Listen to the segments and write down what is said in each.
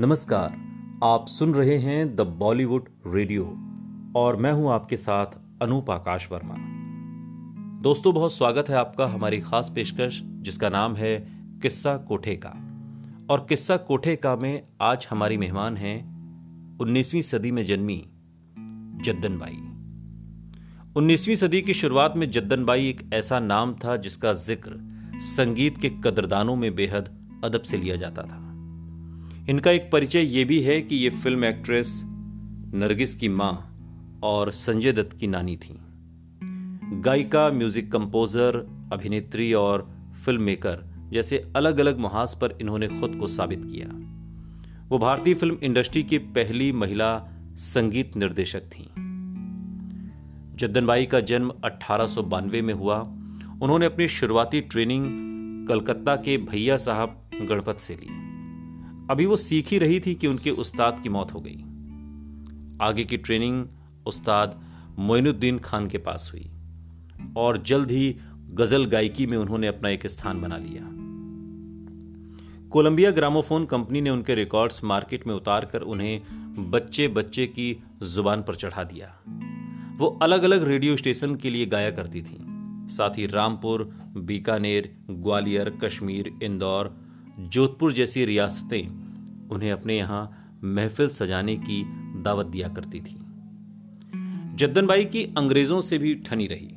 नमस्कार, आप सुन रहे हैं द बॉलीवुड रेडियो और मैं हूँ आपके साथ अनूप आकाश वर्मा। दोस्तों, बहुत स्वागत है आपका हमारी खास पेशकश, जिसका नाम है किस्सा कोठे का और किस्सा कोठे का में आज हमारी मेहमान हैं 19वीं सदी में जन्मी जद्दन बाई 19वीं सदी की शुरुआत में जद्दन बाई एक ऐसा नाम था जिसका ज़िक्र संगीत के कदरदानों में बेहद अदब से लिया जाता था। इनका एक परिचय ये भी है कि ये फ़िल्म एक्ट्रेस नरगिस की माँ और संजय दत्त की नानी थी। गायिका, म्यूज़िक कंपोजर, अभिनेत्री और फ़िल्म मेकर जैसे अलग अलग मुहाज पर इन्होंने खुद को साबित किया। वो भारतीय फ़िल्म इंडस्ट्री की पहली महिला संगीत निर्देशक थी। जद्दनबाई का जन्म अठारह में हुआ। उन्होंने अपनी शुरुआती ट्रेनिंग कलकत्ता के भैया साहब गणपत से ली। अभी वो सीख ही रही थी कि उनके उस्ताद की मौत हो गई। आगे की ट्रेनिंग उस्ताद मोइनुद्दीन खान के पास हुई और जल्द ही गज़ल गायकी में उन्होंने अपना एक स्थान बना लिया। कोलंबिया ग्रामोफोन कंपनी ने उनके रिकॉर्ड्स मार्केट में उतारकर उन्हें बच्चे बच्चे की ज़ुबान पर चढ़ा दिया। वो अलग अलग रेडियो स्टेशन के लिए गाया करती थी। साथ ही रामपुर, बीकानेर, ग्वालियर, कश्मीर, इंदौर, जोधपुर जैसी रियासतें उन्हें अपने यहाँ महफिल सजाने की दावत दिया करती थी। जद्दनबाई की अंग्रेज़ों से भी ठनी रही।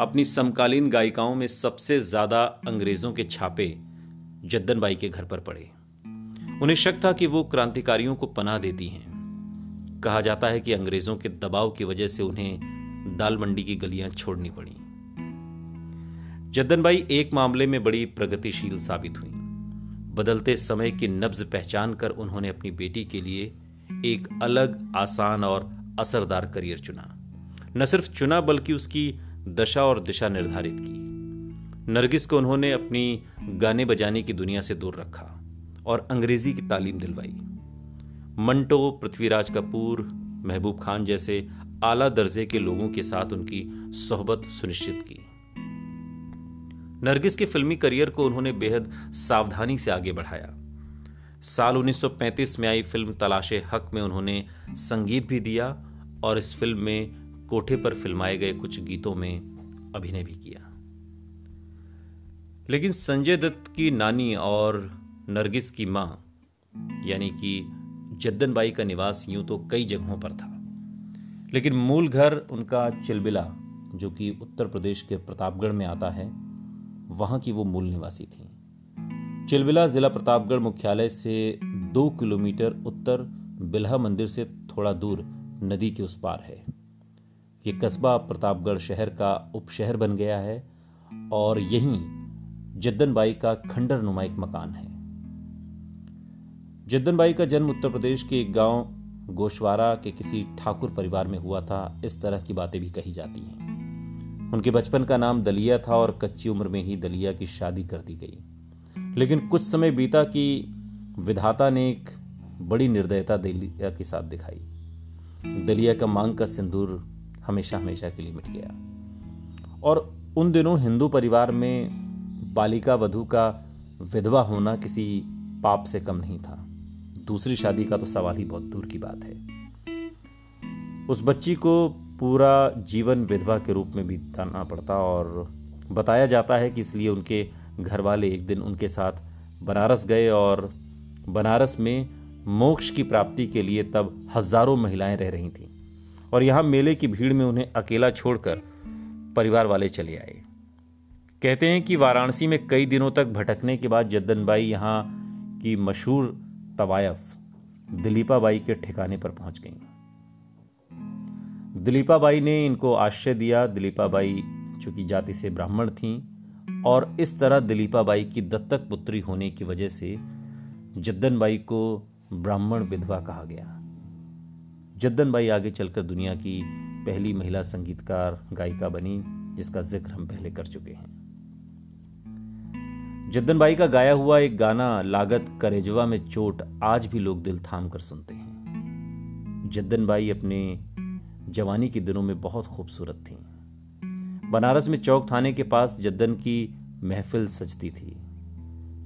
अपनी समकालीन गायिकाओं में सबसे ज़्यादा अंग्रेज़ों के छापे जद्दनबाई के घर पर पड़े। उन्हें शक था कि वो क्रांतिकारियों को पनाह देती हैं। कहा जाता है कि अंग्रेज़ों के दबाव की वजह से उन्हें दाल मंडी की गलियाँ छोड़नी पड़ी। जद्दनबाई एक मामले में बड़ी प्रगतिशील साबित हुई। बदलते समय की नब्ज पहचान कर उन्होंने अपनी बेटी के लिए एक अलग, आसान और असरदार करियर चुना। न सिर्फ़ चुना, बल्कि उसकी दशा और दिशा निर्धारित की। नरगिस को उन्होंने अपनी गाने बजाने की दुनिया से दूर रखा और अंग्रेज़ी की तालीम दिलवाई। मंटो, पृथ्वीराज कपूर, महबूब खान जैसे आला दर्जे के लोगों के साथ उनकी सोहबत सुनिश्चित की। नरगिस के फिल्मी करियर को उन्होंने बेहद सावधानी से आगे बढ़ाया। साल 1935 में आई फ़िल्म तलाशे हक में उन्होंने संगीत भी दिया और इस फ़िल्म में कोठे पर फिल्माए गए कुछ गीतों में अभिनय भी किया। लेकिन संजय दत्त की नानी और नरगिस की माँ, यानी कि जद्दनबाई का निवास यूँ तो कई जगहों पर था। लेकिन मूल घर उनका चिलबिला, जो कि उत्तर प्रदेश के प्रतापगढ़ में आता है वहाँ की वो मूल निवासी थी। चिलबिला जिला प्रतापगढ़ मुख्यालय से दो किलोमीटर उत्तर बिल्हा मंदिर से थोड़ा दूर नदी के उस पार है। ये कस्बा प्रतापगढ़ शहर का उपशहर बन गया है और यहीं जद्दनबाई का खंडर नुमा एक मकान है। जद्दनबाई का जन्म उत्तर प्रदेश के एक गाँव गोशवारा के किसी ठाकुर परिवार में हुआ था, इस तरह की बातें भी कही जाती हैं। उनके बचपन का नाम दलिया था और कच्ची उम्र में ही दलिया की शादी कर दी गई। लेकिन कुछ समय बीता कि विधाता ने एक बड़ी निर्दयता दलिया के साथ दिखाई। दलिया का मांग का सिंदूर हमेशा हमेशा के लिए मिट गया। और उन दिनों हिंदू परिवार में बालिका वधु का विधवा होना किसी पाप से कम नहीं था। दूसरी शादी का तो सवाल ही बहुत दूर की बात है। उस बच्ची को पूरा जीवन विधवा के रूप में बिताना पड़ता और बताया जाता है कि इसलिए उनके घर वाले एक दिन उनके साथ बनारस गए और बनारस में मोक्ष की प्राप्ति के लिए तब हज़ारों महिलाएँ रह रही थीं और यहाँ मेले की भीड़ में उन्हें अकेला छोड़कर परिवार वाले चले आए। कहते हैं कि वाराणसी में कई दिनों तक भटकने के बाद जद्दनबाई यहाँ की मशहूर तवायफ दिलीपाबाई के ठिकाने पर पहुँच गईं। दिलीपाबाई ने इनको आश्रय दिया। दिलीपाबाई चूँकि जाति से ब्राह्मण थीं और इस तरह दिलीपाबाई की दत्तक पुत्री होने की वजह से जद्दनबाई को ब्राह्मण विधवा कहा गया। जद्दनबाई आगे चलकर दुनिया की पहली महिला संगीतकार, गायिका बनी, जिसका ज़िक्र हम पहले कर चुके हैं। जद्दनबाई का गाया हुआ एक गाना, लागत करेजवा में चोट आज भी लोग दिल थाम कर सुनते हैं। जद्दनबाई अपने जवानी के दिनों में बहुत खूबसूरत थी। बनारस में चौक थाने के पास जद्दन की महफिल सजती थी।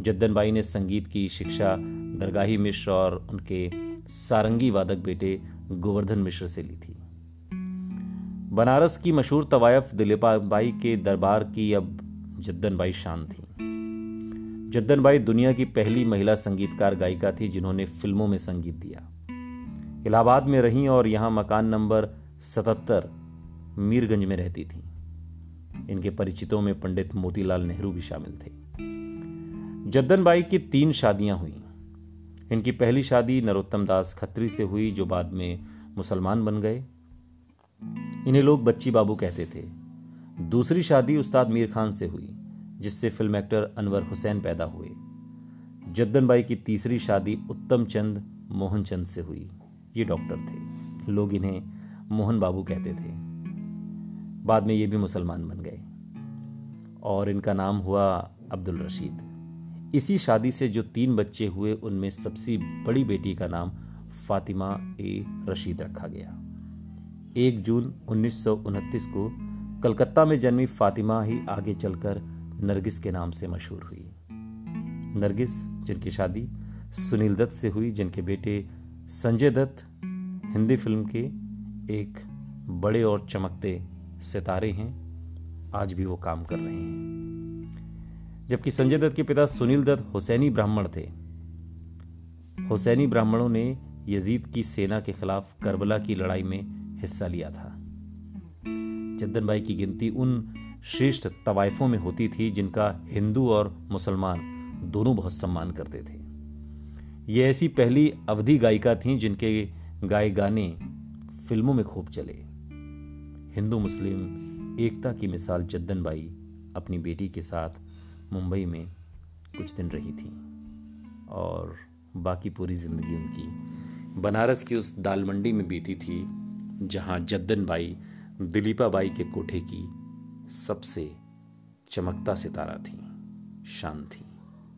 जद्दन बाई ने संगीत की शिक्षा दरगाही मिश्र और उनके सारंगी वादक बेटे गोवर्धन मिश्र से ली थी। बनारस की मशहूर तवायफ दिलीपा बाई के दरबार की अब जद्दन बाई शान थी। जद्दन बाई दुनिया की पहली महिला संगीतकार गायिका थी जिन्होंने फ़िल्मों में संगीत दिया। इलाहाबाद में रहीं और यहाँ मकान नंबर सतहत्तर मीरगंज में रहती थी। इनके परिचितों में पंडित मोतीलाल नेहरू भी शामिल थे। जद्दन बाई की तीन शादियाँ हुई। इनकी पहली शादी नरोत्तम दास खत्री से हुई, जो बाद में मुसलमान बन गए। इन्हें लोग बच्ची बाबू कहते थे। दूसरी शादी उस्ताद मीर खान से हुई, जिससे फ़िल्म एक्टर अनवर हुसैन पैदा हुए। जद्दन बाई की तीसरी शादी उत्तम चंद मोहन चंद से हुई। ये डॉक्टर थे। लोग इन्हें मोहन बाबू कहते थे। बाद में ये भी मुसलमान बन गए। और इनका नाम हुआ अब्दुल रशीद। इसी शादी से जो तीन बच्चे हुए, उनमें सबसे बड़ी बेटी का नाम फातिमा ए रशीद रखा गया। एक जून उन्नीस सौ उनतीस को कलकत्ता में जन्मी फातिमा ही आगे चलकर नरगिस के नाम से मशहूर हुई। नरगिस, जिनकी शादी सुनील दत्त से हुई, जिनके बेटे संजय दत्त हिंदी फ़िल्म के एक बड़े और चमकते सितारे हैं। आज भी वो काम कर रहे हैं। जबकि संजय दत्त के पिता सुनील दत्त हुसैनी ब्राह्मण थे। हुसैनी ब्राह्मणों ने यजीद की सेना के खिलाफ करबला की लड़ाई में हिस्सा लिया था। जद्दन भाई की गिनती उन श्रेष्ठ तवाइफों में होती थी जिनका हिंदू और मुसलमान दोनों बहुत सम्मान करते थे। ये ऐसी पहली अवधि गायिका थीं जिनके गाए गाने फ़िल्मों में खूब चले। हिंदू, मुस्लिम, एकता की मिसाल जद्दन बाई अपनी बेटी के साथ मुंबई में कुछ दिन रही थी और बाकी पूरी ज़िंदगी उनकी बनारस की उस दाल मंडी में बीती थी, जहाँ जद्दन बाई दिलीपा बाई के कोठे की सबसे चमकता सितारा थी, शान थी।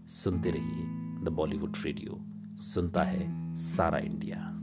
सुनते रहिए द बॉलीवुड रेडियो सुनता है सारा इंडिया।